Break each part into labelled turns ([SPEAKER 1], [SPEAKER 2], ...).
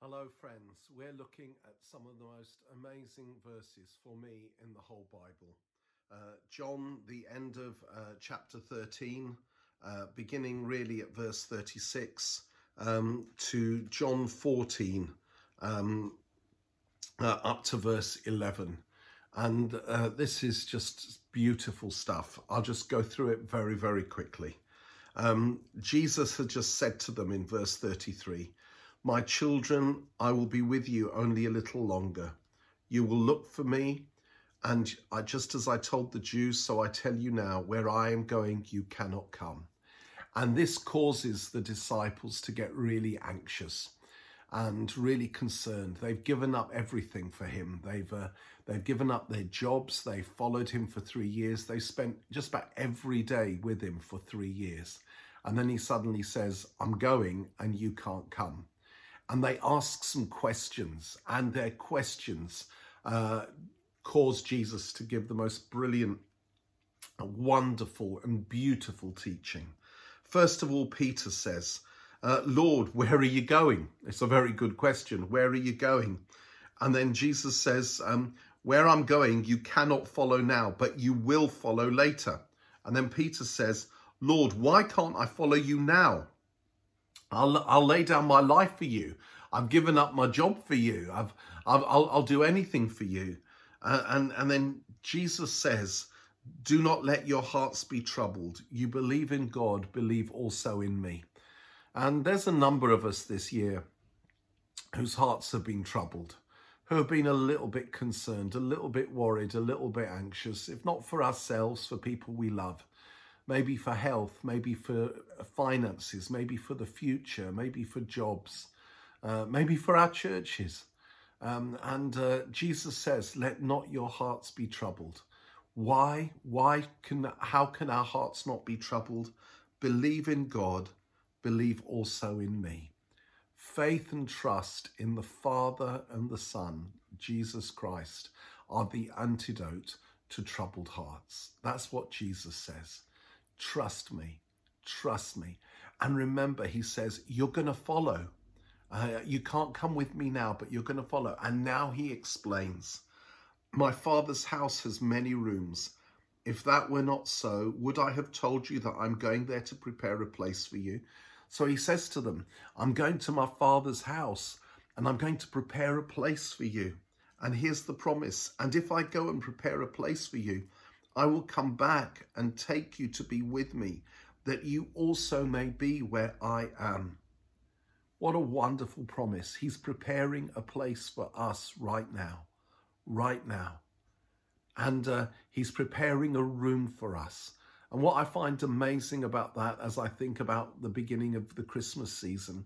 [SPEAKER 1] Hello, friends. We're looking at some of the most amazing verses for me in the whole Bible. Uh, John, the end of uh, chapter 13, uh, beginning really at verse 36, um, to John 14, um, uh, up to verse 11. And uh, this is just beautiful stuff. I'll just go through it very, very quickly. Um, Jesus had just said to them in verse 33 my children, I will be with you only a little longer. You will look for me, and I, just as I told the Jews, so I tell you now, where I am going, you cannot come. And this causes the disciples to get really anxious and really concerned. They've given up everything for him. They've uh, they've given up their jobs. They followed him for three years. They spent just about every day with him for three years, and then he suddenly says, "I'm going, and you can't come." And they ask some questions, and their questions uh, cause Jesus to give the most brilliant, wonderful, and beautiful teaching. First of all, Peter says, uh, Lord, where are you going? It's a very good question. Where are you going? And then Jesus says, um, Where I'm going, you cannot follow now, but you will follow later. And then Peter says, Lord, why can't I follow you now? I'll, I'll lay down my life for you. I've given up my job for you. I've, I've I'll, I'll do anything for you. Uh, and, and then Jesus says, do not let your hearts be troubled. You believe in God, believe also in me. And there's a number of us this year whose hearts have been troubled, who have been a little bit concerned, a little bit worried, a little bit anxious, if not for ourselves, for people we love maybe for health, maybe for finances, maybe for the future, maybe for jobs, uh, maybe for our churches. Um, and uh, Jesus says, let not your hearts be troubled. Why? Why can, how can our hearts not be troubled? Believe in God, believe also in me. Faith and trust in the Father and the Son, Jesus Christ, are the antidote to troubled hearts. That's what Jesus says. Trust me. Trust me. And remember, he says, you're going to follow. Uh, you can't come with me now, but you're going to follow. And now he explains, My father's house has many rooms. If that were not so, would I have told you that I'm going there to prepare a place for you? So he says to them, I'm going to my father's house and I'm going to prepare a place for you. And here's the promise. And if I go and prepare a place for you, I will come back and take you to be with me, that you also may be where I am. What a wonderful promise. He's preparing a place for us right now, right now. And uh, he's preparing a room for us. And what I find amazing about that as I think about the beginning of the Christmas season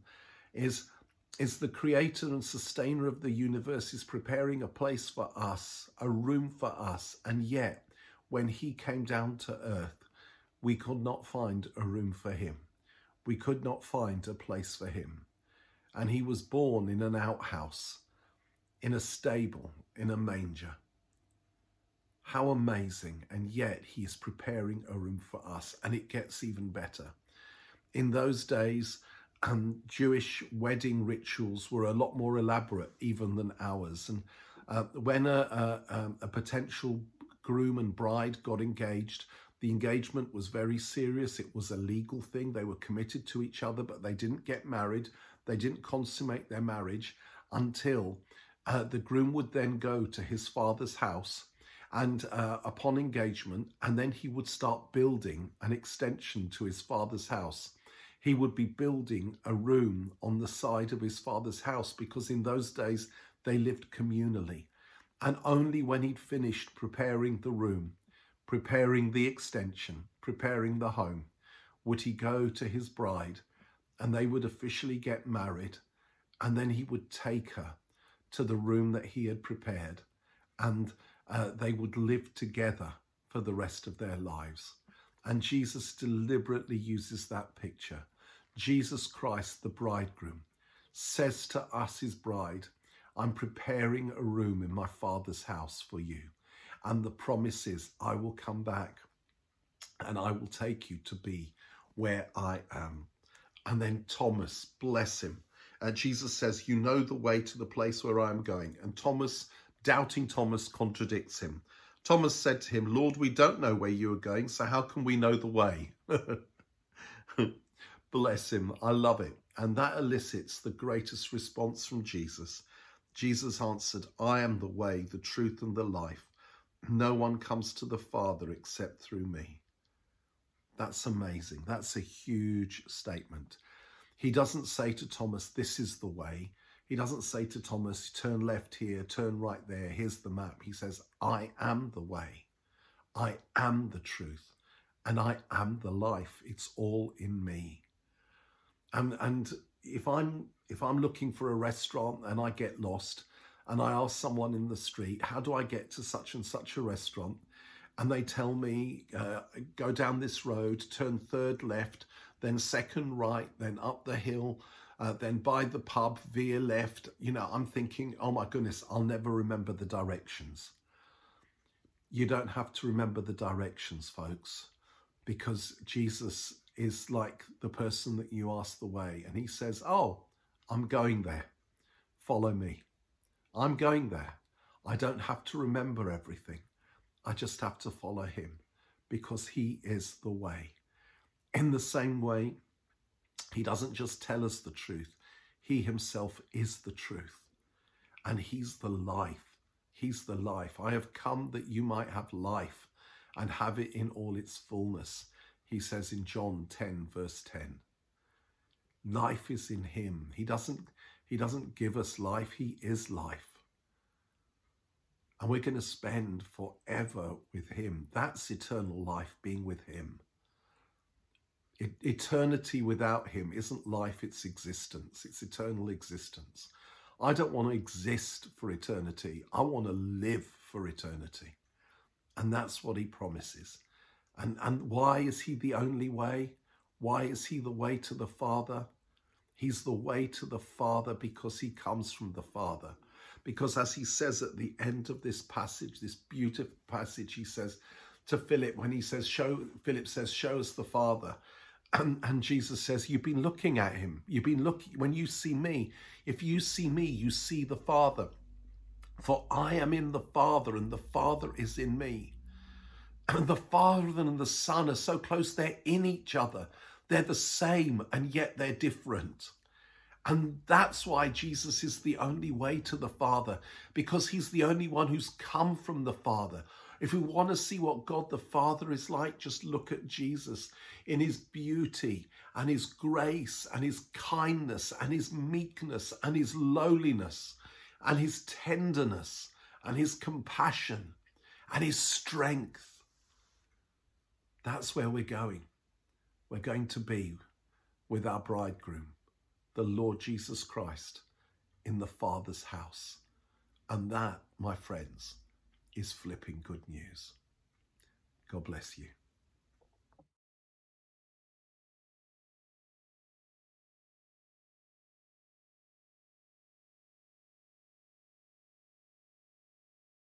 [SPEAKER 1] is, is the creator and sustainer of the universe is preparing a place for us, a room for us. And yet when he came down to earth, we could not find a room for him. We could not find a place for him. And he was born in an outhouse, in a stable, in a manger. How amazing. And yet he is preparing a room for us. And it gets even better. In those days, um, Jewish wedding rituals were a lot more elaborate even than ours. And uh, when a, a, um, a potential groom and bride got engaged. The engagement was very serious. It was a legal thing. They were committed to each other, but they didn't get married. They didn't consummate their marriage until uh, the groom would then go to his father's house and uh, upon engagement, and then he would start building an extension to his father's house. He would be building a room on the side of his father's house because in those days they lived communally. And only when he'd finished preparing the room, preparing the extension, preparing the home, would he go to his bride and they would officially get married. And then he would take her to the room that he had prepared and uh, they would live together for the rest of their lives. And Jesus deliberately uses that picture. Jesus Christ, the bridegroom, says to us, his bride, I'm preparing a room in my Father's house for you. And the promise is, I will come back and I will take you to be where I am. And then Thomas, bless him, uh, Jesus says, You know the way to the place where I am going. And Thomas, doubting Thomas, contradicts him. Thomas said to him, Lord, we don't know where you are going, so how can we know the way? Bless him. I love it. And that elicits the greatest response from Jesus. Jesus answered, I am the way, the truth, and the life. No one comes to the Father except through me. That's amazing. That's a huge statement. He doesn't say to Thomas, This is the way. He doesn't say to Thomas, Turn left here, turn right there, here's the map. He says, I am the way. I am the truth. And I am the life. It's all in me. And, and if I'm if I'm looking for a restaurant and I get lost and I ask someone in the street, how do I get to such and such a restaurant? And they tell me, uh, go down this road, turn third left, then second right, then up the hill, uh, then by the pub, veer left. You know, I'm thinking, oh my goodness, I'll never remember the directions. You don't have to remember the directions, folks, because Jesus is like the person that you ask the way, and he says, oh, I'm going there. Follow me. I'm going there. I don't have to remember everything. I just have to follow him because he is the way. In the same way, he doesn't just tell us the truth, he himself is the truth. And he's the life. He's the life. I have come that you might have life and have it in all its fullness, he says in John 10, verse 10. Life is in him. He doesn't, he doesn't give us life, he is life. And we're going to spend forever with him. That's eternal life, being with him eternity without him isn't life, it's existence, it's eternal existence. I don't want to exist for eternity. I want to live for eternity. And that's what he promises. And, and why is he the only way? Why is he the way to the Father? He's the way to the Father because he comes from the Father. Because as he says at the end of this passage, this beautiful passage, he says to Philip, when he says, show, Philip says, show us the Father. And, and, Jesus says, You've been looking at him. You've been looking, when you see me, if you see me, you see the Father. For I am in the Father, and the Father is in me. The Father and the Son are so close, they're in each other. They're the same, and yet they're different. And that's why Jesus is the only way to the Father, because he's the only one who's come from the Father. If we want to see what God the Father is like, just look at Jesus in his beauty and his grace and his kindness and his meekness and his lowliness and his tenderness and his compassion and his strength. That's where we're going. We're going to be with our bridegroom, the Lord Jesus Christ, in the Father's house. And that, my friends, is flipping good news. God bless you.